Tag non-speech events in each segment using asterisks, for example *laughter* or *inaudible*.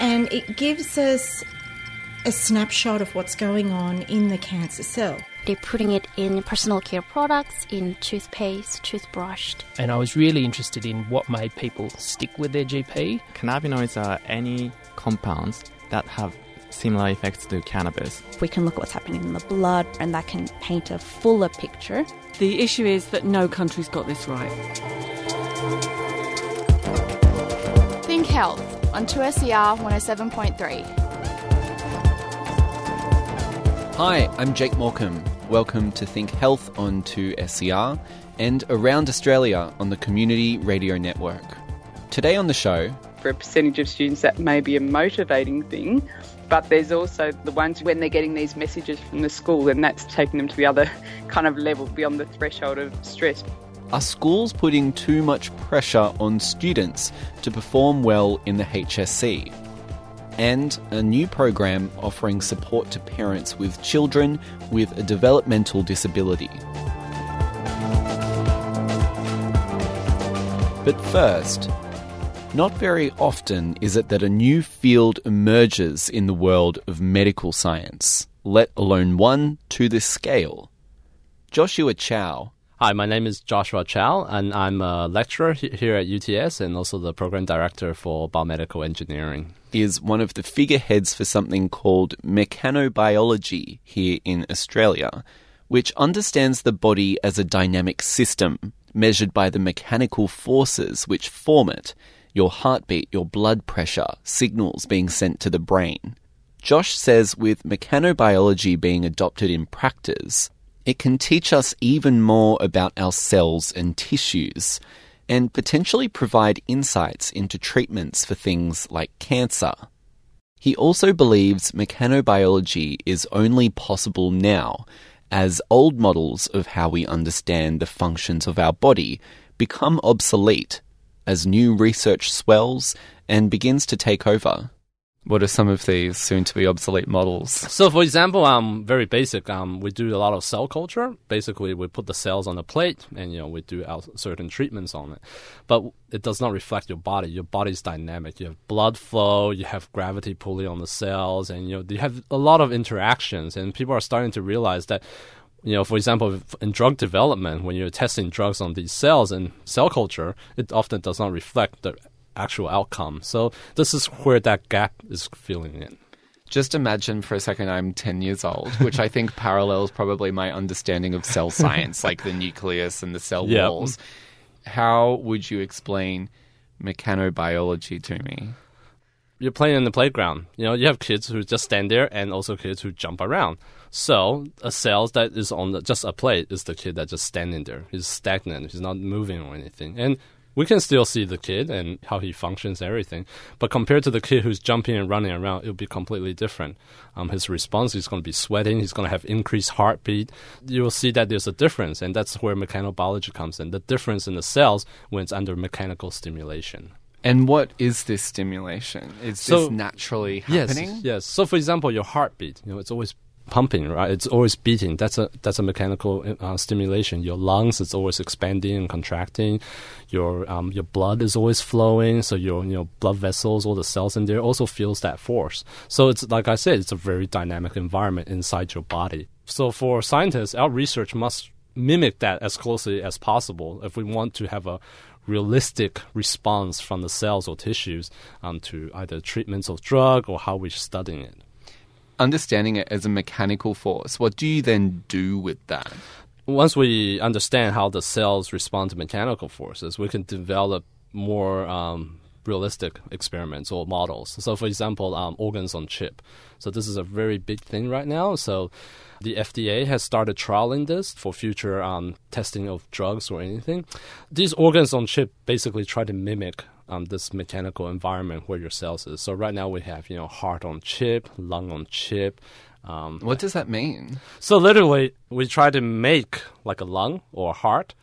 and it gives us a snapshot of what's going on in the cancer cell. They're putting it in personal care products, in toothpaste, toothbrush. And I was really interested in what made people stick with their GP. Cannabinoids are any compounds that have similar effects to cannabis. We can look at what's happening in the blood, and that can paint a fuller picture. The issue is that no country's got this right. Think Health on 2SER 107.3. Hi, I'm Jake Morcom. Welcome to Think Health on 2SER and around Australia on the Community Radio Network. Today on the show, for a percentage of students, that may be a motivating thing, but there's also the ones when they're getting these messages from the school, and that's taking them to the other *laughs* kind of level beyond the threshold of stress. Are schools putting too much pressure on students to perform well in the HSC? and a new program offering support to parents with children with a developmental disability. But first, not very often is it that a new field emerges in the world of medical science, let alone one to this scale. Joshua Chou Hi, my name is Joshua Chou, and I'm a lecturer here at UTS and also the program director for biomedical engineering. Is one of the figureheads for something called mechanobiology here in Australia, which understands the body as a dynamic system measured by the mechanical forces which form it your heartbeat, your blood pressure, signals being sent to the brain. Josh says with mechanobiology being adopted in practice, it can teach us even more about our cells and tissues and potentially provide insights into treatments for things like cancer. He also believes mechanobiology is only possible now as old models of how we understand the functions of our body become obsolete as new research swells and begins to take over. What are some of these soon to be obsolete models? So, for example, um, very basic, um, we do a lot of cell culture. Basically, we put the cells on a plate and, you know, we do certain treatments on it. But it does not reflect your body. Your body is dynamic. You have blood flow, you have gravity pulling on the cells, and, you know, you have a lot of interactions. And people are starting to realize that you know, for example, in drug development, when you're testing drugs on these cells in cell culture, it often does not reflect the actual outcome. So this is where that gap is filling in. Just imagine for a second I'm 10 years old, which I think parallels probably my understanding of cell science, like the nucleus and the cell yep. walls. How would you explain mechanobiology to me? You're playing in the playground. You know, you have kids who just stand there and also kids who jump around. So a cell that is on the, just a plate is the kid that just standing there. He's stagnant. He's not moving or anything. And we can still see the kid and how he functions, everything. But compared to the kid who's jumping and running around, it'll be completely different. Um, his response is going to be sweating. He's going to have increased heartbeat. You will see that there's a difference, and that's where mechanobiology comes in. The difference in the cells when it's under mechanical stimulation. And what is this stimulation? Is so, this naturally happening? Yes, yes. So, for example, your heartbeat, you know, it's always pumping, right? It's always beating. That's a that's a mechanical uh, stimulation. Your lungs is always expanding and contracting. Your um, your blood is always flowing, so your you know blood vessels, all the cells in there also feels that force. So it's like I said, it's a very dynamic environment inside your body. So for scientists, our research must mimic that as closely as possible if we want to have a realistic response from the cells or tissues um, to either treatments of drug or how we're studying it understanding it as a mechanical force, what do you then do with that? Once we understand how the cells respond to mechanical forces, we can develop more um, realistic experiments or models. So, for example, um, organs on chip. So, this is a very big thing right now. So, the FDA has started trialing this for future um, testing of drugs or anything. These organs on chip basically try to mimic um, this mechanical environment where your cells is. So right now we have you know heart on chip, lung on chip. Um, what does that mean? So literally, we try to make like a lung or a heart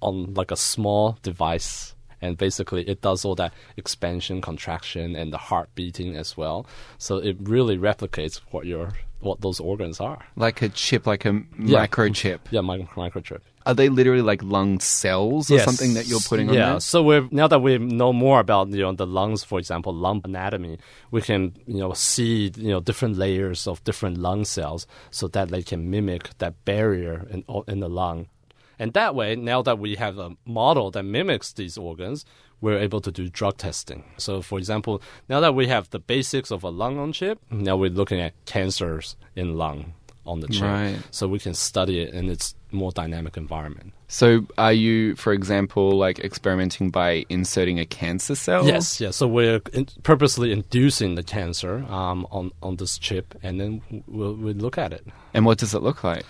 on like a small device and basically it does all that expansion contraction and the heart beating as well so it really replicates what your what those organs are like a chip like a yeah. microchip yeah microchip are they literally like lung cells or Yes. something that you're putting on yeah. there? So we're now that we know more about you know the lungs, for example, lung anatomy, we can you know see you know different layers of different lung cells, so that they can mimic that barrier in in the lung, and that way, now that we have a model that mimics these organs. We're able to do drug testing. So, for example, now that we have the basics of a lung on chip, now we're looking at cancers in lung on the chip. Right. So we can study it in its more dynamic environment. So are you, for example, like experimenting by inserting a cancer cell? Yes, yes. So we're in, purposely inducing the cancer um, on on this chip, and then we'll, we'll look at it. And what does it look like?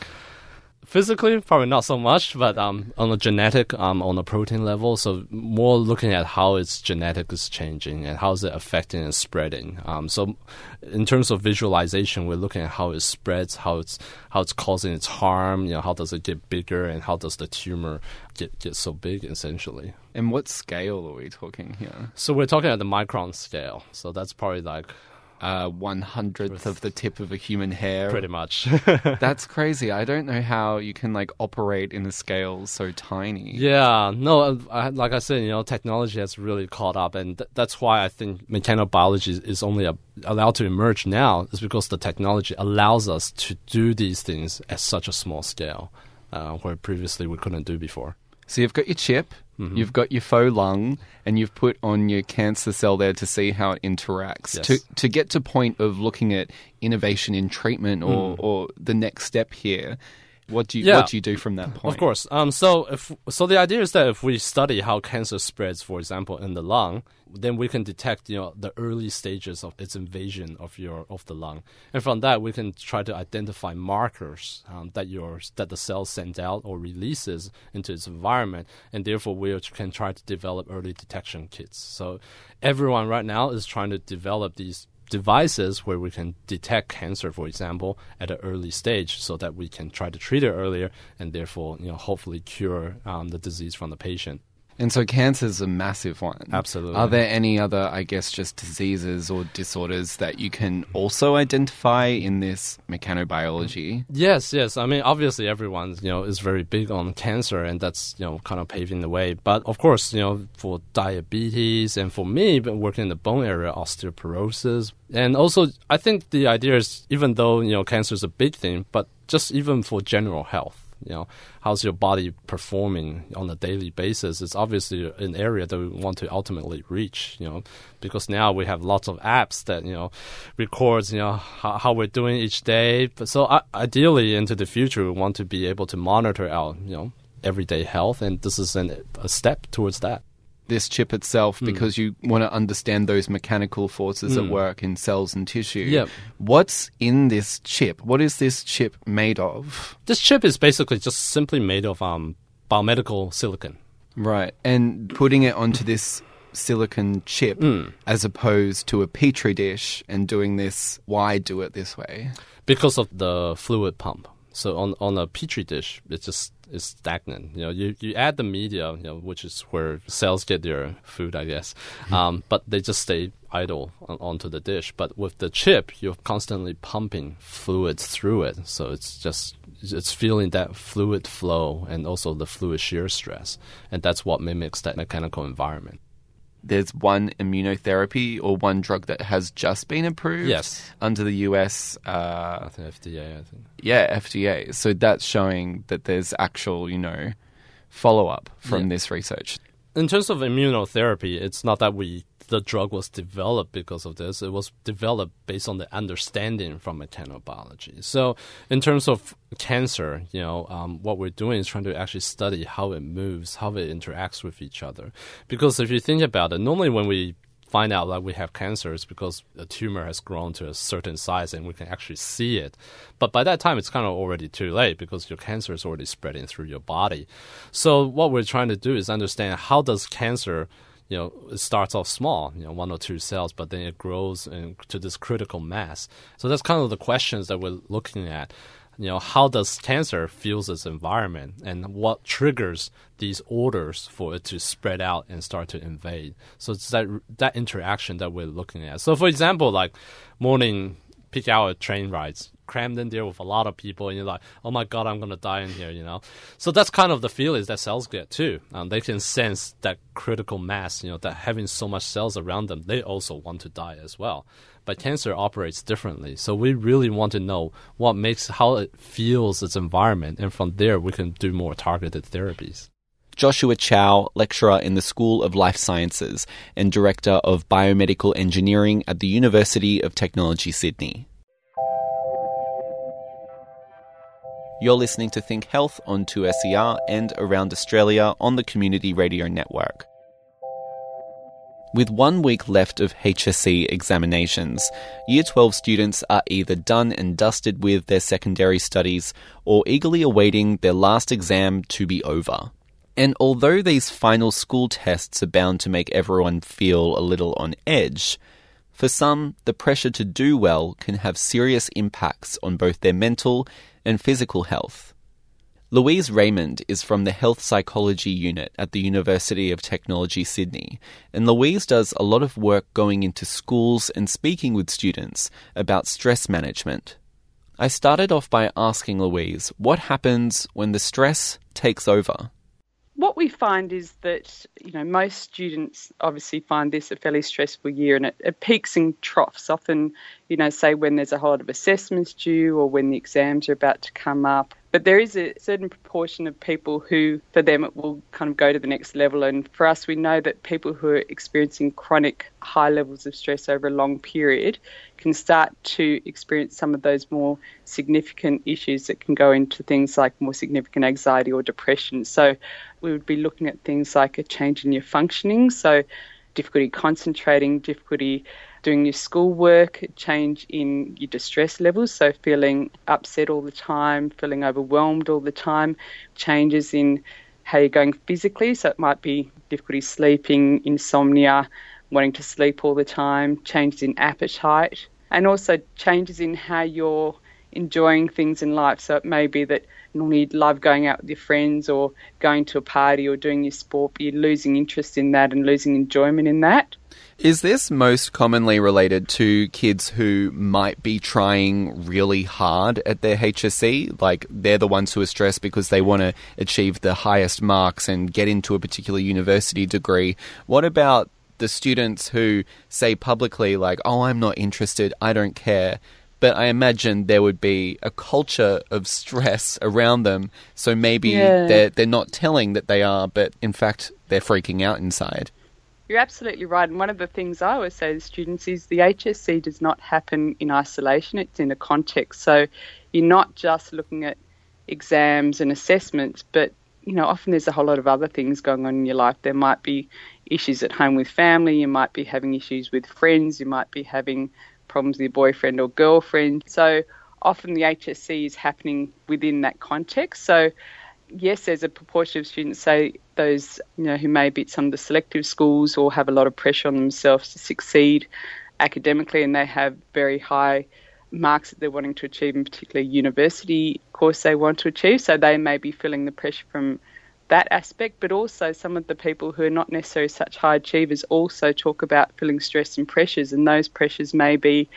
Physically, probably not so much, but um, on a genetic, um, on a protein level, so more looking at how its genetic is changing and how is it affecting and spreading. Um, so, in terms of visualization, we're looking at how it spreads, how it's how it's causing its harm. You know, how does it get bigger, and how does the tumor get get so big, essentially. And what scale are we talking here? So we're talking at the micron scale. So that's probably like Uh, one hundredth of the tip of a human hair. pretty much. *laughs* *laughs* That's crazy. I don't know how you can like operate in a scale so tiny. Yeah, no, I, like I said, you know, technology has really caught up, and th- that's why I think mechanobiology is, is only a, allowed to emerge now, is because the technology allows us to do these things at such a small scale, uh, where previously we couldn't do before. So you've got your chip, Mm-hmm. you've got your faux lung, and you've put on your cancer cell there to see how it interacts. Yes. To to get to point of looking at innovation in treatment or, Mm. or the next step here. What do you Yeah. what do you do from that point? Of course. Um, so if so, the idea is that if we study how cancer spreads, for example, in the lung, then we can detect you know the early stages of its invasion of your of the lung, and from that we can try to identify markers um, that your that the cell sends out or releases into its environment, and therefore we can try to develop early detection kits. So everyone right now is trying to develop these devices where we can detect cancer, for example, at an early stage, so that we can try to treat it earlier and therefore, you know, hopefully cure um, the disease from the patient. And so cancer is a massive one. Absolutely. Are there any other, I guess, just diseases or disorders that you can also identify in this mechanobiology? Yes, yes. I mean, obviously, everyone you know is very big on cancer, and that's you know kind of paving the way. But of course, you know, for diabetes and for me, working in the bone area, osteoporosis, and also I think the idea is even though you know cancer is a big thing, but just even for general health. You know, how's your body performing on a daily basis? It's obviously an area that we want to ultimately reach. You know, because now we have lots of apps that you know records you know how, how we're doing each day. But so uh, ideally, into the future, we want to be able to monitor our you know everyday health, and this is an, a step towards that. This chip itself, because you want to understand those mechanical forces at Mm. work in cells and tissue. Yep. What's in this chip? What is this chip made of? This chip is basically just simply made of um, biomedical silicon. Right. And putting it onto this silicon chip Mm. as opposed to a petri dish and doing this, why do it this way? because of the fluid pump. So on on a petri dish, it's just is stagnant. You know, you, you add the media, you know, which is where cells get their food, I guess. Um, but they just stay idle on, onto the dish. But with the chip, you're constantly pumping fluids through it, so it's just it's feeling that fluid flow and also the fluid shear stress, and that's what mimics that mechanical environment. There's one immunotherapy or one drug that has just been approved Yes. under the US uh, I think FDA, I think. yeah, FDA. So that's showing that there's actual, you know, follow up from Yeah. this research. in terms of immunotherapy, it's not that we the drug was developed because of this. It was developed based on the understanding from mechanobiology. So, in terms of cancer, you know, um, what we're doing is trying to actually study how it moves, how it interacts with each other. Because if you think about it, normally when we find out that we have cancer is because a tumor has grown to a certain size and we can actually see it. But by that time, it's kind of already too late because your cancer is already spreading through your body. So what we're trying to do is understand how does cancer you know, it starts off small, you know, one or two cells, but then it grows into this critical mass. So that's kind of the questions that we're looking at. You know, how does cancer feels its environment, and what triggers these orders for it to spread out and start to invade? So it's that that interaction that we're looking at. So, for example, like morning peak hour train rides, crammed in there with a lot of people, and you're like, oh my god, I'm gonna die in here, you know. So that's kind of the feelings that cells get too. Um, they can sense that critical mass, you know, that having so much cells around them, they also want to die as well. But cancer operates differently, so we really want to know what makes how it feels its environment, and from there we can do more targeted therapies. Joshua Chou, lecturer in the School of Life Sciences and Director of Biomedical Engineering at the University of Technology, Sydney. You're listening to Think Health on 2SER and around Australia on the Community Radio Network. With one week left of HSC examinations, Year 12 students are either done and dusted with their secondary studies or eagerly awaiting their last exam to be over. And although these final school tests are bound to make everyone feel a little on edge, for some, the pressure to do well can have serious impacts on both their mental and physical health. Louise Raymond is from the Health Psychology Unit at the University of Technology, Sydney, and Louise does a lot of work going into schools and speaking with students about stress management. I started off by asking Louise what happens when the stress takes over what we find is that you know most students obviously find this a fairly stressful year, and it, it, peaks and troughs. Often, you know, say when there's a whole lot of assessments due, or when the exams are about to come up, but there is a certain proportion of people who, for them, it will kind of go to the next level. And for us, we know that people who are experiencing chronic high levels of stress over a long period can start to experience some of those more significant issues that can go into things like more significant anxiety or depression. So we would be looking at things like a change in your functioning. So difficulty concentrating, difficulty doing your schoolwork, change in your distress levels, so feeling upset all the time, feeling overwhelmed all the time, changes in how you're going physically, so it might be difficulty sleeping, insomnia, wanting to sleep all the time, changes in appetite, and also changes in how you're enjoying things in life. So it may be that you'd love going out with your friends or going to a party or doing your sport, but you're losing interest in that and losing enjoyment in that. Is this most commonly related to kids who might be trying really hard at their HSC? Like they're the ones who are stressed because they want to achieve the highest marks and get into a particular university degree. What about the students who say publicly, like, oh, I'm not interested, I don't care? But I imagine there would be a culture of stress around them. So maybe yeah. they're, they're not telling that they are, but in fact, they're freaking out inside. You're absolutely right. And one of the things I always say to students is the HSC does not happen in isolation, it's in a context. So you're not just looking at exams and assessments, but you know, often there's a whole lot of other things going on in your life. There might be issues at home with family, you might be having issues with friends, you might be having problems with your boyfriend or girlfriend. So often the HSC is happening within that context. So yes, there's a proportion of students say those you know who may be at some of the selective schools or have a lot of pressure on themselves to succeed academically, and they have very high marks that they're wanting to achieve in particular university course they want to achieve. So they may be feeling the pressure from that aspect, but also some of the people who are not necessarily such high achievers also talk about feeling stress and pressures, and those pressures may be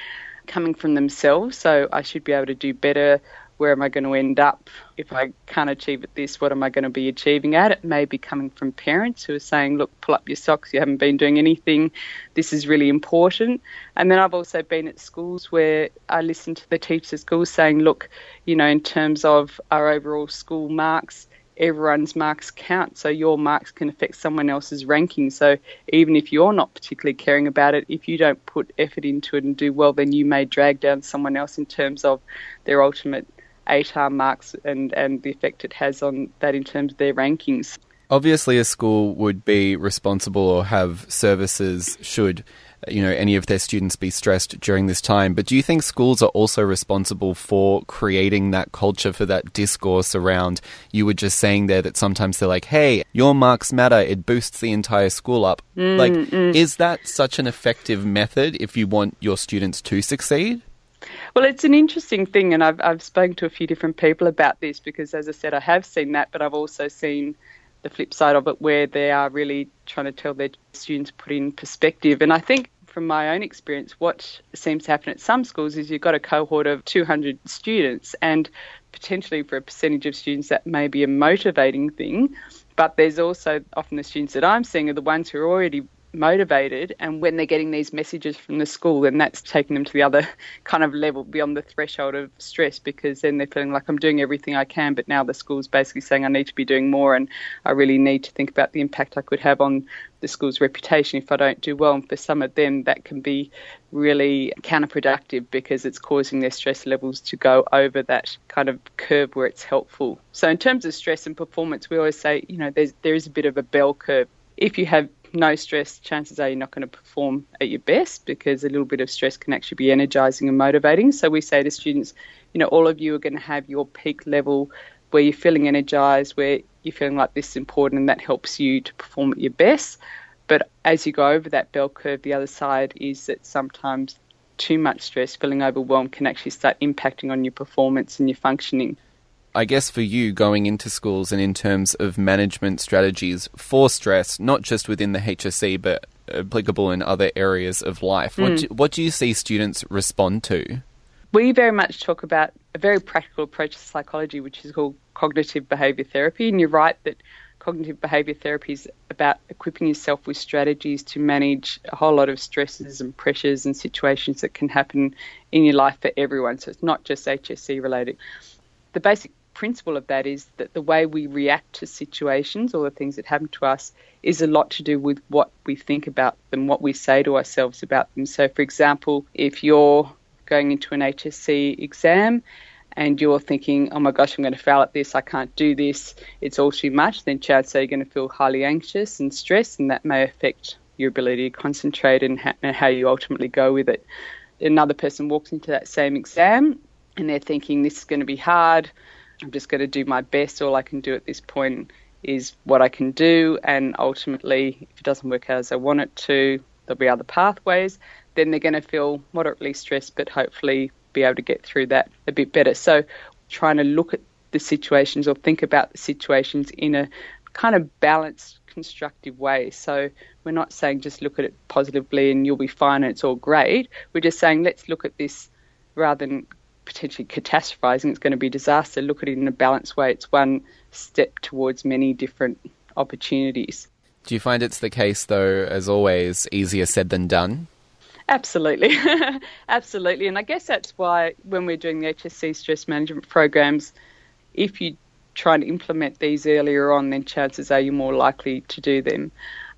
coming from themselves. So I should be able to do better where am I going to end up if I can't achieve at this? What am I going to be achieving at? It may be coming from parents who are saying, look, pull up your socks, you haven't been doing anything, this is really important. And then I've also been at schools where I listen to the teachers at schools saying, look, you know, in terms of our overall school marks, everyone's marks count. So your marks can affect someone else's ranking. So even if you're not particularly caring about it, if you don't put effort into it and do well, then you may drag down someone else in terms of their ultimate ATAR marks and, and the effect it has on that in terms of their rankings. Obviously, a school would be responsible or have services should you know any of their students be stressed during this time. But do you think schools are also responsible for creating that culture for that discourse around you were just saying there that sometimes they're like hey your marks matter. It boosts the entire school up. Mm, like mm. is that such an effective method if you want your students to succeed? Well, it's an interesting thing, and I've I've spoken to a few different people about this because, as I said, I have seen that, but I've also seen the flip side of it where they are really trying to tell their students put in perspective. And I think from my own experience, what seems to happen at some schools is you've got a cohort of 200 students, and potentially for a percentage of students, that may be a motivating thing. But there's also often the students that I'm seeing are the ones who are already motivated and when they're getting these messages from the school then that's taking them to the other *laughs* kind of level beyond the threshold of stress because then they're feeling like I'm doing everything I can but now the school's basically saying I need to be doing more and I really need to think about the impact I could have on the school's reputation if I don't do well and for some of them that can be really counterproductive because it's causing their stress levels to go over that kind of curve where it's helpful. So in terms of stress and performance we always say you know there's there is a bit of a bell curve if you have no stress, chances are you're not going to perform at your best because a little bit of stress can actually be energizing and motivating. So we say to students, you know, all of you are going to have your peak level where you're feeling energized, where you're feeling like this is important and that helps you to perform at your best. But as you go over that bell curve, the other side is that sometimes too much stress, feeling overwhelmed, can actually start impacting on your performance and your functioning. I guess for you going into schools and in terms of management strategies for stress, not just within the HSC but applicable in other areas of life, mm. what, do, what do you see students respond to? We very much talk about a very practical approach to psychology, which is called cognitive behaviour therapy. And you're right that cognitive behaviour therapy is about equipping yourself with strategies to manage a whole lot of stresses and pressures and situations that can happen in your life for everyone. So it's not just HSC related. The basic principle of that is that the way we react to situations or the things that happen to us is a lot to do with what we think about them, what we say to ourselves about them. So, for example, if you're going into an HSC exam and you're thinking, oh my gosh, I'm going to fail at this, I can't do this, it's all too much, then chances are you're going to feel highly anxious and stressed, and that may affect your ability to concentrate and how you ultimately go with it. Another person walks into that same exam and they're thinking, this is going to be hard, I'm just going to do my best. All I can do at this point is what I can do, and ultimately, if it doesn't work out as I want it to, there'll be other pathways. Then they're going to feel moderately stressed, but hopefully be able to get through that a bit better. So, trying to look at the situations or think about the situations in a kind of balanced, constructive way. So, we're not saying just look at it positively and you'll be fine and it's all great. We're just saying let's look at this rather than potentially catastrophizing, it's going to be disaster. Look at it in a balanced way. It's one step towards many different opportunities. Do you find it's the case, though, as always, easier said than done? Absolutely. *laughs* Absolutely. And I guess that's why when we're doing the HSC stress management programs, if you try and implement these earlier on, then chances are you're more likely to do them.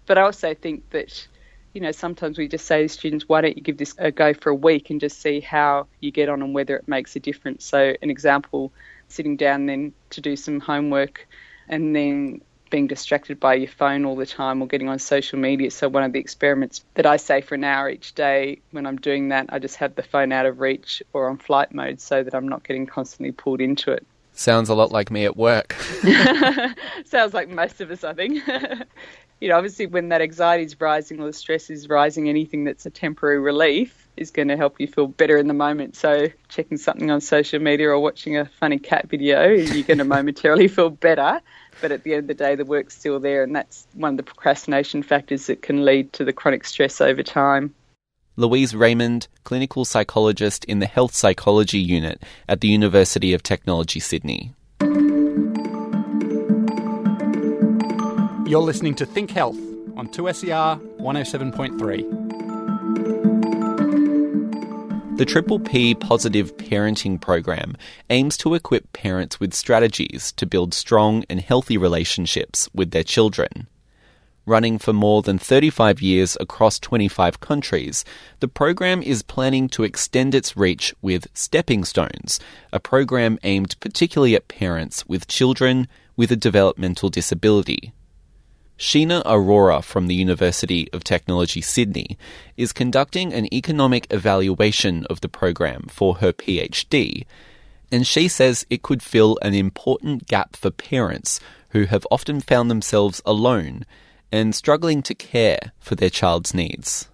But I also think that you know, sometimes we just say to students, why don't you give this a go for a week and just see how you get on and whether it makes a difference. So, an example, sitting down then to do some homework and then being distracted by your phone all the time or getting on social media. So, one of the experiments that I say for an hour each day when I'm doing that, I just have the phone out of reach or on flight mode so that I'm not getting constantly pulled into it. Sounds a lot like me at work. *laughs* *laughs* Sounds like most of us, I think. *laughs* you know, obviously when that anxiety is rising or the stress is rising, anything that's a temporary relief is going to help you feel better in the moment. So checking something on social media or watching a funny cat video, you're going to *laughs* momentarily feel better. But at the end of the day, the work's still there, and that's one of the procrastination factors that can lead to the chronic stress over time. Louise Raymond, clinical psychologist in the Health Psychology Unit at the University of Technology, Sydney. You're listening to Think Health on 2SER 107.3. The Triple P Positive Parenting Program aims to equip parents with strategies to build strong and healthy relationships with their children. Running for more than 35 years across 25 countries, the program is planning to extend its reach with Stepping Stones, a program aimed particularly at parents with children with a developmental disability. Sheena Arora from the University of Technology Sydney is conducting an economic evaluation of the program for her PhD, and she says it could fill an important gap for parents who have often found themselves alone and struggling to care for their child's needs.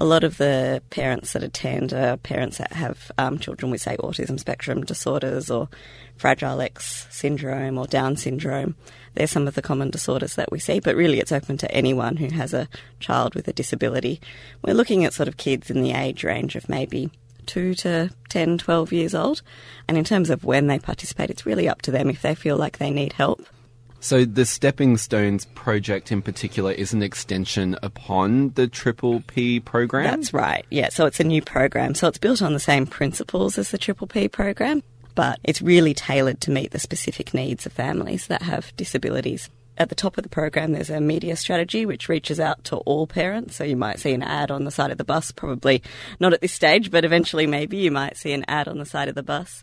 A lot of the parents that attend are parents that have um, children with, say, autism spectrum disorders or Fragile X syndrome or Down syndrome. They're some of the common disorders that we see, but really it's open to anyone who has a child with a disability. We're looking at sort of kids in the age range of maybe 2 to 10, 12 years old. And in terms of when they participate, it's really up to them if they feel like they need help. So the Stepping Stones project in particular is an extension upon the Triple P program? That's right, yeah. So it's a new program. So it's built on the same principles as the Triple P program, but it's really tailored to meet the specific needs of families that have disabilities. At the top of the program, there's a media strategy which reaches out to all parents. So you might see an ad on the side of the bus, probably not at this stage, but eventually maybe you might see an ad on the side of the bus.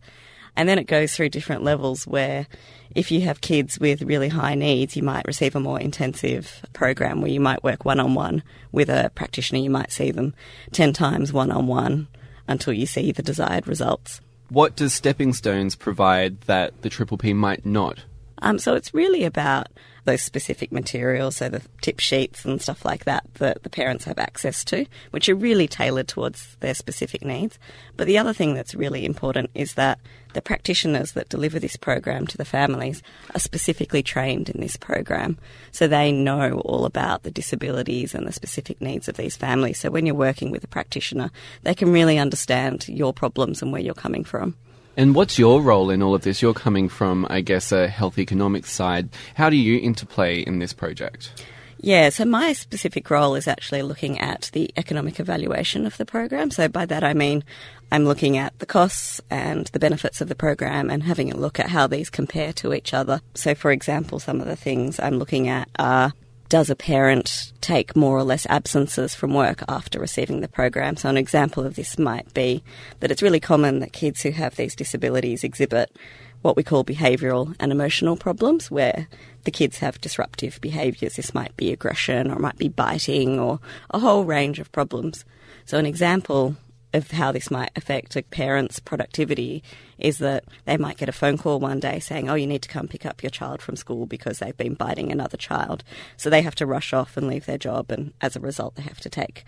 And then it goes through different levels where if you have kids with really high needs, you might receive a more intensive program where you might work one on one with a practitioner. You might see them 10 times one on one until you see the desired results. What does Stepping Stones provide that the Triple P might not? Um, so it's really about those specific materials, so the tip sheets and stuff like that, that the parents have access to, which are really tailored towards their specific needs. But the other thing that's really important is that the practitioners that deliver this program to the families are specifically trained in this program. So they know all about the disabilities and the specific needs of these families. So when you're working with a practitioner, they can really understand your problems and where you're coming from. And what's your role in all of this? You're coming from, I guess, a health economics side. How do you interplay in this project? Yeah, so my specific role is actually looking at the economic evaluation of the program. So by that I mean I'm looking at the costs and the benefits of the program and having a look at how these compare to each other. So for example, some of the things I'm looking at are does a parent take more or less absences from work after receiving the program? So, an example of this might be that it's really common that kids who have these disabilities exhibit what we call behavioural and emotional problems, where the kids have disruptive behaviours. This might be aggression or it might be biting or a whole range of problems. So, an example of how this might affect a parent's productivity is that they might get a phone call one day saying, Oh, you need to come pick up your child from school because they've been biting another child. So they have to rush off and leave their job, and as a result, they have to take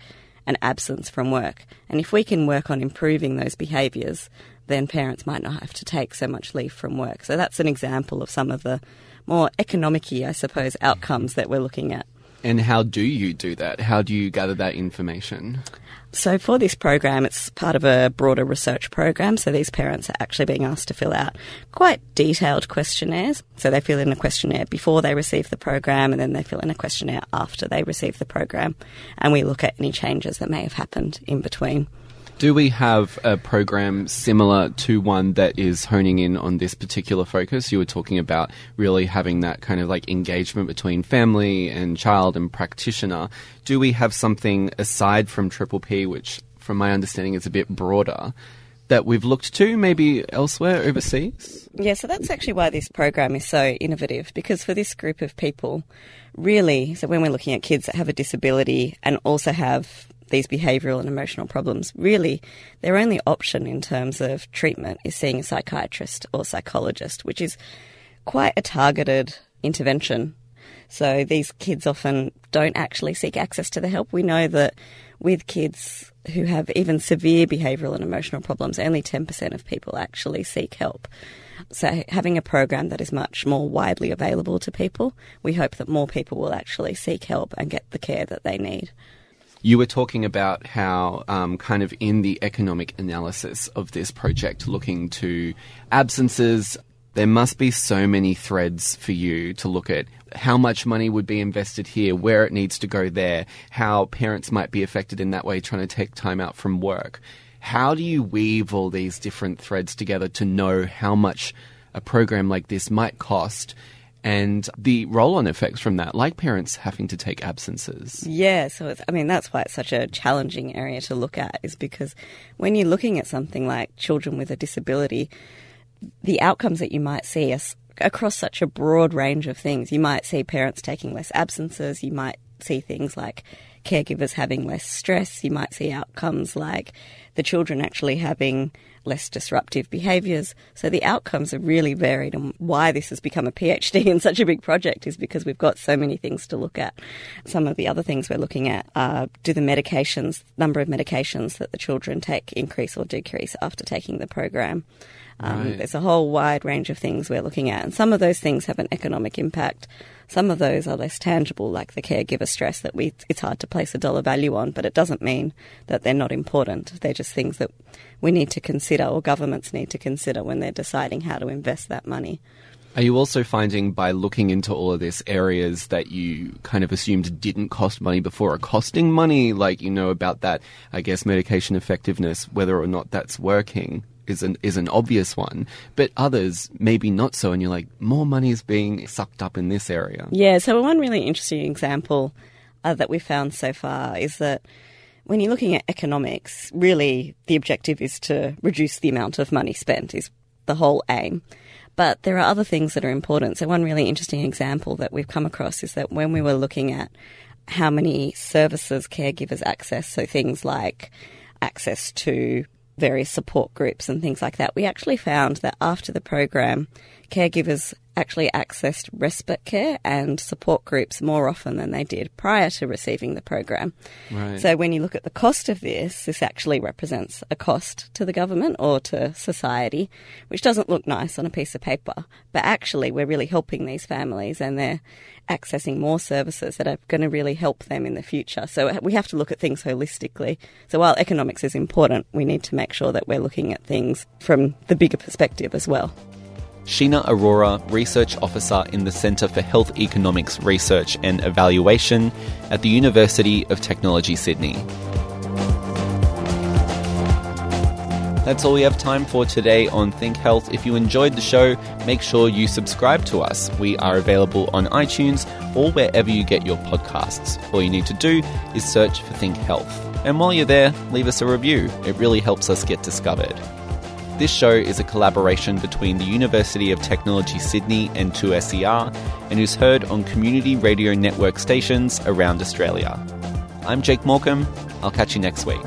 an absence from work. And if we can work on improving those behaviours, then parents might not have to take so much leave from work. So that's an example of some of the more economic I suppose, outcomes that we're looking at. And how do you do that? How do you gather that information? So, for this program, it's part of a broader research program. So, these parents are actually being asked to fill out quite detailed questionnaires. So, they fill in a questionnaire before they receive the program, and then they fill in a questionnaire after they receive the program. And we look at any changes that may have happened in between. Do we have a program similar to one that is honing in on this particular focus? You were talking about really having that kind of like engagement between family and child and practitioner. Do we have something aside from Triple P, which from my understanding is a bit broader, that we've looked to maybe elsewhere overseas? Yeah, so that's actually why this program is so innovative because for this group of people, really, so when we're looking at kids that have a disability and also have these behavioural and emotional problems, really their only option in terms of treatment is seeing a psychiatrist or psychologist, which is quite a targeted intervention. So these kids often don't actually seek access to the help. We know that with kids who have even severe behavioural and emotional problems, only 10% of people actually seek help. So, having a program that is much more widely available to people, we hope that more people will actually seek help and get the care that they need. You were talking about how, um, kind of in the economic analysis of this project, looking to absences, there must be so many threads for you to look at how much money would be invested here, where it needs to go there, how parents might be affected in that way trying to take time out from work. How do you weave all these different threads together to know how much a program like this might cost and the roll on effects from that, like parents having to take absences. Yeah, so it's, I mean, that's why it's such a challenging area to look at, is because when you're looking at something like children with a disability, the outcomes that you might see are across such a broad range of things. You might see parents taking less absences, you might see things like caregivers having less stress. You might see outcomes like the children actually having less disruptive behaviours. So the outcomes are really varied, and why this has become a PhD *laughs* in such a big project is because we've got so many things to look at. Some of the other things we're looking at are do the medications, number of medications that the children take increase or decrease after taking the program. Um, Right. There's a whole wide range of things we're looking at, and some of those things have an economic impact. Some of those are less tangible, like the caregiver stress that we it's hard to place a dollar value on, but it doesn't mean that they're not important. They're just things that we need to consider, or governments need to consider when they're deciding how to invest that money. Are you also finding by looking into all of this areas that you kind of assumed didn't cost money before are costing money? Like, you know, about that, I guess, medication effectiveness, whether or not that's working is an, is an obvious one. But others, maybe not so. And you're like, more money is being sucked up in this area. Yeah, so one really interesting example uh, that we found so far is that when you're looking at economics, really the objective is to reduce the amount of money spent, is the whole aim. But there are other things that are important. So, one really interesting example that we've come across is that when we were looking at how many services caregivers access, so things like access to various support groups and things like that, we actually found that after the program, caregivers actually accessed respite care and support groups more often than they did prior to receiving the program. Right. So when you look at the cost of this, this actually represents a cost to the government or to society, which doesn't look nice on a piece of paper. But actually, we're really helping these families and they're accessing more services that are going to really help them in the future. So we have to look at things holistically. So while economics is important, we need to make sure that we're looking at things from the bigger perspective as well. Sheena Arora, Research Officer in the Centre for Health Economics Research and Evaluation at the University of Technology, Sydney. That's all we have time for today on Think Health. If you enjoyed the show, make sure you subscribe to us. We are available on iTunes or wherever you get your podcasts. All you need to do is search for Think Health. And while you're there, leave us a review. It really helps us get discovered. This show is a collaboration between the University of Technology Sydney and 2SER and is heard on community radio network stations around Australia. I'm Jake Morcom. I'll catch you next week.